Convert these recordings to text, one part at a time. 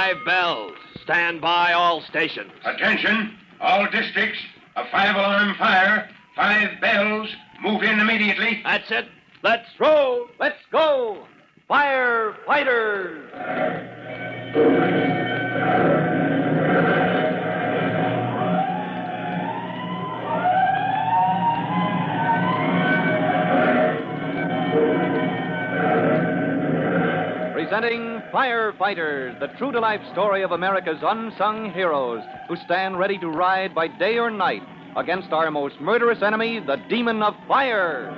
Five bells. Stand by all stations. Attention, all districts. A five alarm fire. Five bells. Move in immediately. That's it. Let's roll. Let's go. Firefighters. Presenting Firefighters, the true to life story of America's unsung heroes who stand ready to ride by day or night against our most murderous enemy, the demon of fire.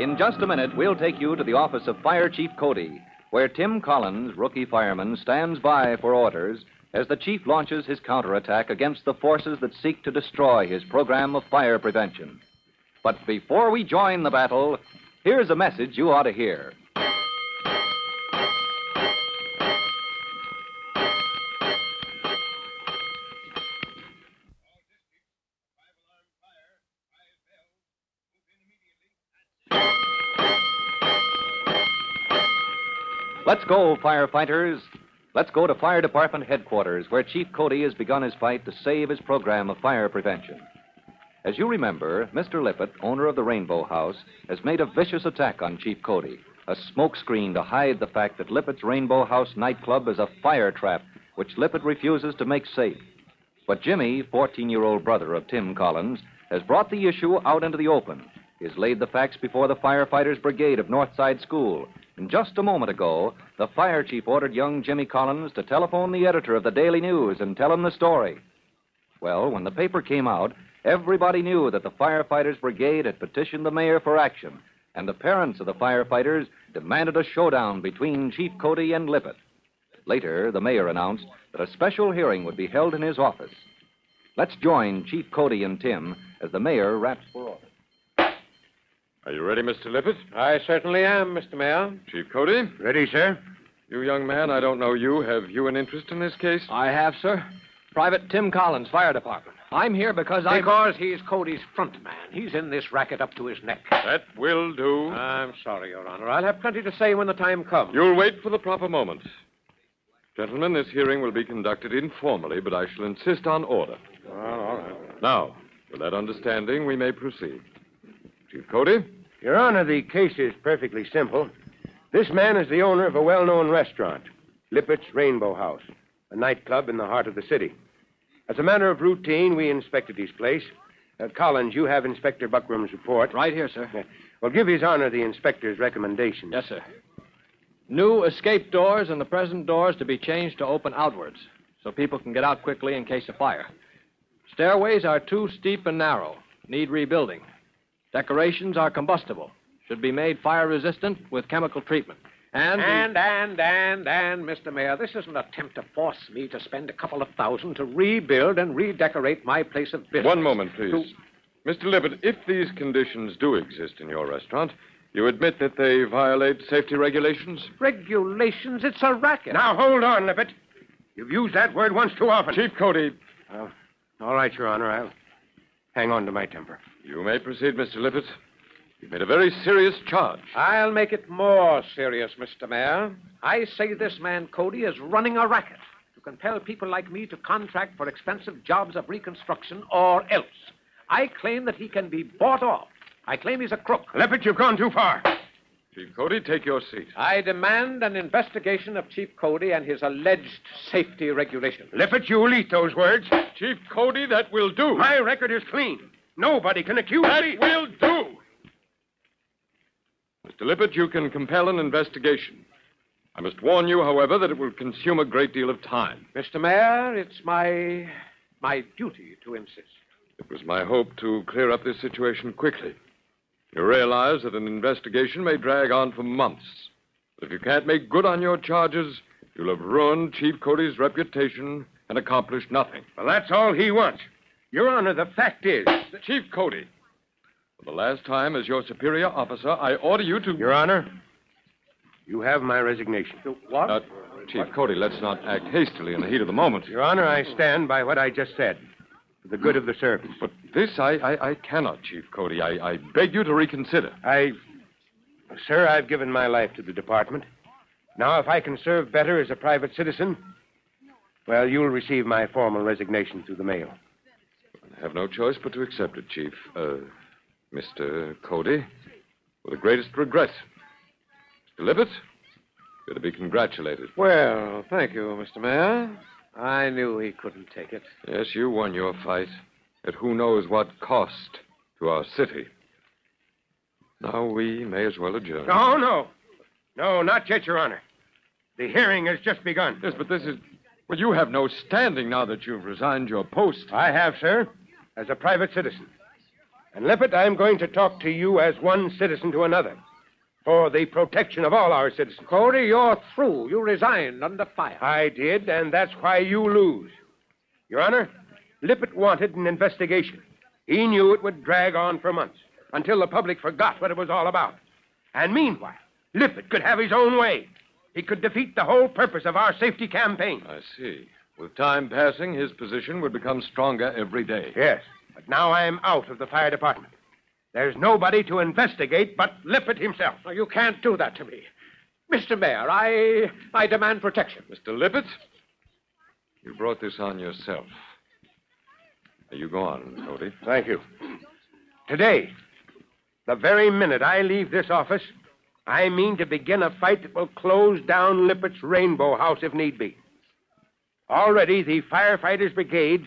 In just a minute, we'll take you to the office of Fire Chief Cody, where Tim Collins, rookie fireman, stands by for orders as the chief launches his counterattack against the forces that seek to destroy his program of fire prevention. But before we join the battle, here's a message you ought to hear. Let's go, firefighters. Let's go to Fire Department headquarters, where Chief Cody has begun his fight to save his program of fire prevention. As you remember, Mr. Lippett, owner of the Rainbow House, has made a vicious attack on Chief Cody, a smokescreen to hide the fact that Lippett's Rainbow House nightclub is a fire trap which Lippett refuses to make safe. But Jimmy, 14 year old brother of Tim Collins, has brought the issue out into the open. He has laid the facts before the firefighters' brigade of Northside School. And just a moment ago, the fire chief ordered young Jimmy Collins to telephone the editor of the Daily News and tell him the story. Well, when the paper came out, everybody knew that the firefighters' brigade had petitioned the mayor for action, and the parents of the firefighters demanded a showdown between Chief Cody and Lippett. Later, the mayor announced that a special hearing would be held in his office. Let's join Chief Cody and Tim as the mayor raps for order. Are you ready, Mr. Lippett? I certainly am, Mr. Mayor. Chief Cody? Ready, sir? You young man, I don't know you. Have you an interest in this case? I have, sir. Private Tim Collins, Fire Department. I'm here because I. Because he's Cody's front man. He's in this racket up to his neck. That will do. I'm sorry, Your Honor. I'll have plenty to say when the time comes. You'll wait for the proper moment. Gentlemen, this hearing will be conducted informally, but I shall insist on order. Well, all right. Now, with that understanding, we may proceed. Chief Cody? Your Honor, the case is perfectly simple. This man is the owner of a well known restaurant, Lippett's Rainbow House, a nightclub in the heart of the city. As a matter of routine, we inspected his place. Uh, Collins, you have Inspector Buckram's report. Right here, sir. Uh, well, give His Honor the inspector's recommendation. Yes, sir. New escape doors and the present doors to be changed to open outwards so people can get out quickly in case of fire. Stairways are too steep and narrow, need rebuilding. Decorations are combustible, should be made fire resistant with chemical treatment. And, And, and, and, and, Mr. Mayor, this is an attempt to force me to spend a couple of thousand to rebuild and redecorate my place of business. One moment, please. Mr. Lippett, if these conditions do exist in your restaurant, you admit that they violate safety regulations? Regulations, it's a racket. Now, hold on, Lippett. You've used that word once too often. Chief Cody, All right, Your Honor. I'll hang on to my temper. you may proceed, Mr. Lippett. You've made a very serious charge. I'll make it more serious, Mr. Mayor. I say this man Cody is running a racket to compel people like me to contract for expensive jobs of reconstruction or else. I claim that he can be bought off. I claim he's a crook. Lippett, you've gone too far. Chief Cody, take your seat. I demand an investigation of Chief Cody and his alleged safety regulations. Lippett, you'll eat those words. Chief Cody, that will do. My record is clean. Nobody can accuse That me. will do. Mr. Lippett, you can compel an investigation. I must warn you, however, that it will consume a great deal of time. Mr. Mayor, it's my my duty to insist. It was my hope to clear up this situation quickly. You realize that an investigation may drag on for months. But if you can't make good on your charges, you'll have ruined Chief Cody's reputation and accomplished nothing. Well, that's all he wants. Your Honor, the fact is. Chief Cody, for the last time as your superior officer, I order you to. Your Honor, you have my resignation. What? Uh, Chief Cody, let's not act hastily in the heat of the moment. Your Honor, I stand by what I just said. For the good of the service. But this I, I, I cannot, Chief Cody. I, I beg you to reconsider. I. Sir, I've given my life to the department. Now, if I can serve better as a private citizen, well, you'll receive my formal resignation through the mail. I have no choice but to accept it, Chief. Uh, Mr. Cody, with the greatest regret. Mr. Lippett, you're to be congratulated. Well, thank you, Mr. Mayor. I knew he couldn't take it. Yes, you won your fight at who knows what cost to our city. Now we may as well adjourn. No, no. No, not yet, Your Honor. The hearing has just begun. Yes, but this is. Well, you have no standing now that you've resigned your post. I have, sir, as a private citizen. And, Lippett, I'm going to talk to you as one citizen to another for the protection of all our citizens. Cody, you're through. You resigned under fire. I did, and that's why you lose. Your Honor, Lippett wanted an investigation. He knew it would drag on for months until the public forgot what it was all about. And meanwhile, Lippett could have his own way. He could defeat the whole purpose of our safety campaign. I see. With time passing, his position would become stronger every day. Yes, but now I'm out of the fire department. There's nobody to investigate but Lippett himself. No, you can't do that to me. Mr. Mayor, I I demand protection. Mr. Lippett, you brought this on yourself. Now, you go on, Cody. Thank you. Today, the very minute I leave this office, I mean to begin a fight that will close down Lippett's Rainbow House if need be. Already, the firefighters' brigade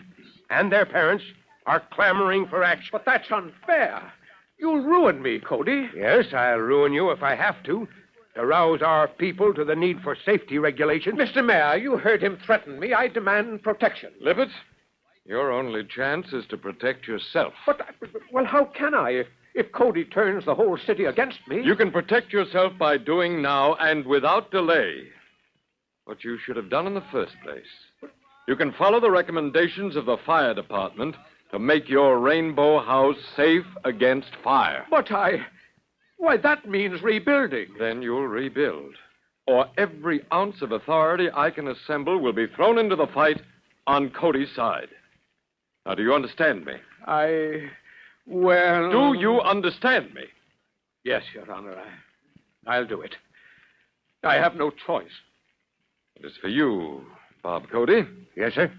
and their parents are clamoring for action. But that's unfair. You'll ruin me, Cody. Yes, I'll ruin you if I have to, to rouse our people to the need for safety regulations. Mr. Mayor, you heard him threaten me. I demand protection. Lippett, your only chance is to protect yourself. But, well, how can I if, if Cody turns the whole city against me? You can protect yourself by doing now and without delay what you should have done in the first place. You can follow the recommendations of the fire department to make your rainbow house safe against fire. But I. Why, that means rebuilding. Then you'll rebuild. Or every ounce of authority I can assemble will be thrown into the fight on Cody's side. Now, do you understand me? I. Well. Do you understand me? Yes, Your Honor. I, I'll do it. I have no choice. It is for you, Bob Cody. Yes, sir.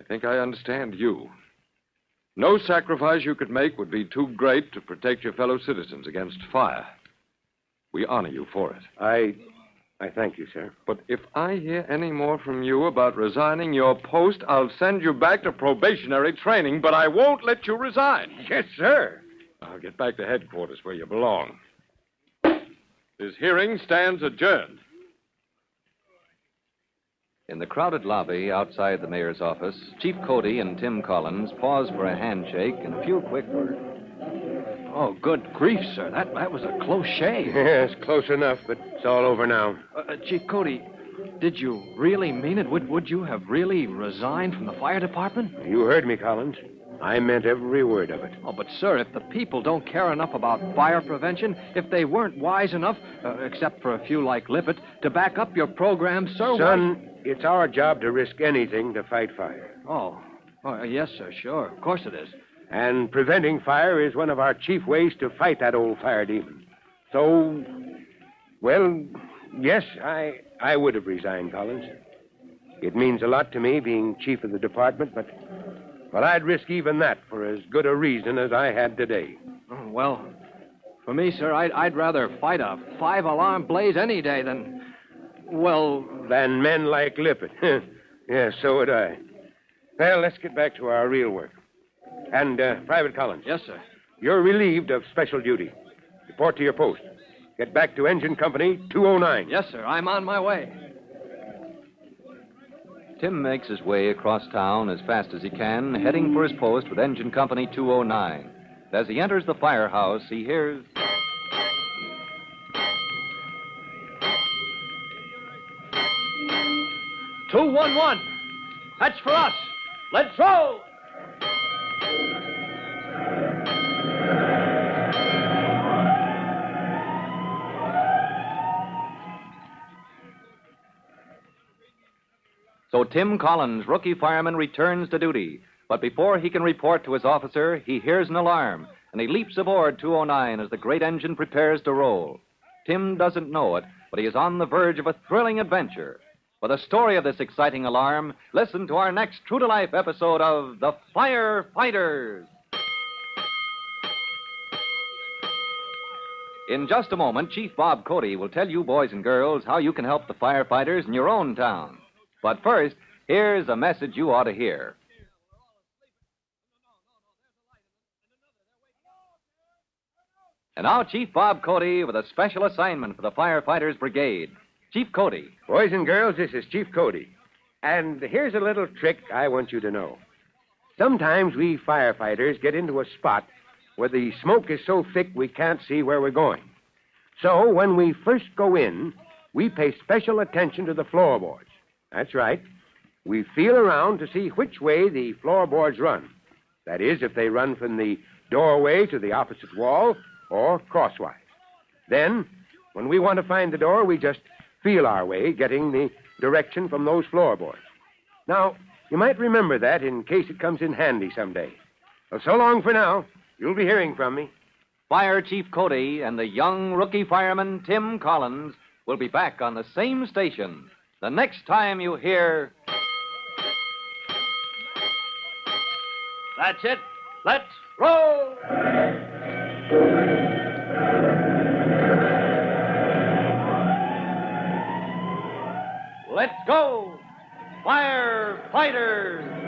I think I understand you. No sacrifice you could make would be too great to protect your fellow citizens against fire. We honor you for it. I. I thank you, sir. But if I hear any more from you about resigning your post, I'll send you back to probationary training, but I won't let you resign. Yes, sir. I'll get back to headquarters where you belong. This hearing stands adjourned. In the crowded lobby outside the mayor's office, Chief Cody and Tim Collins pause for a handshake and a few quick words. Oh, good grief, sir. That, that was a close shave. Yes, close enough, but it's all over now. Uh, uh, Chief Cody, did you really mean it? Would, would you have really resigned from the fire department? You heard me, Collins. I meant every word of it. Oh, but, sir, if the people don't care enough about fire prevention, if they weren't wise enough, uh, except for a few like Lippett, to back up your program, sir. Son, why- it's our job to risk anything to fight fire. Oh. oh, yes, sir, sure. Of course it is. And preventing fire is one of our chief ways to fight that old fire demon. So, well, yes, I I would have resigned, Collins. It means a lot to me being chief of the department, but but I'd risk even that for as good a reason as I had today. Oh, well, for me, sir, I'd, I'd rather fight a five alarm blaze any day than. Well, Than men like Lippett. yes, so would I. Well, let's get back to our real work. And, uh, Private Collins, yes, sir. you're relieved of special duty. Report to your post. Get back to Engine Company 209. Yes, sir. I'm on my way. Tim makes his way across town as fast as he can, heading for his post with Engine Company 209. As he enters the firehouse, he hears. Two one one. That's for us. Let's roll. So Tim Collins, rookie fireman, returns to duty. But before he can report to his officer, he hears an alarm, and he leaps aboard 209 as the great engine prepares to roll. Tim doesn't know it, but he is on the verge of a thrilling adventure. For the story of this exciting alarm, listen to our next true to life episode of The Firefighters. In just a moment, Chief Bob Cody will tell you, boys and girls, how you can help the firefighters in your own town. But first, here's a message you ought to hear. And now, Chief Bob Cody with a special assignment for the Firefighters Brigade. Chief Cody. Boys and girls, this is Chief Cody. And here's a little trick I want you to know. Sometimes we firefighters get into a spot where the smoke is so thick we can't see where we're going. So when we first go in, we pay special attention to the floorboards. That's right. We feel around to see which way the floorboards run. That is, if they run from the doorway to the opposite wall or crosswise. Then, when we want to find the door, we just feel our way, getting the direction from those floorboards. Now, you might remember that in case it comes in handy someday. Well, so long for now. You'll be hearing from me. Fire Chief Cody and the young rookie fireman Tim Collins will be back on the same station the next time you hear. That's it. Let's roll! Let's go! Firefighters!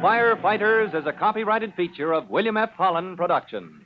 Firefighters is a copyrighted feature of William F. Holland Productions.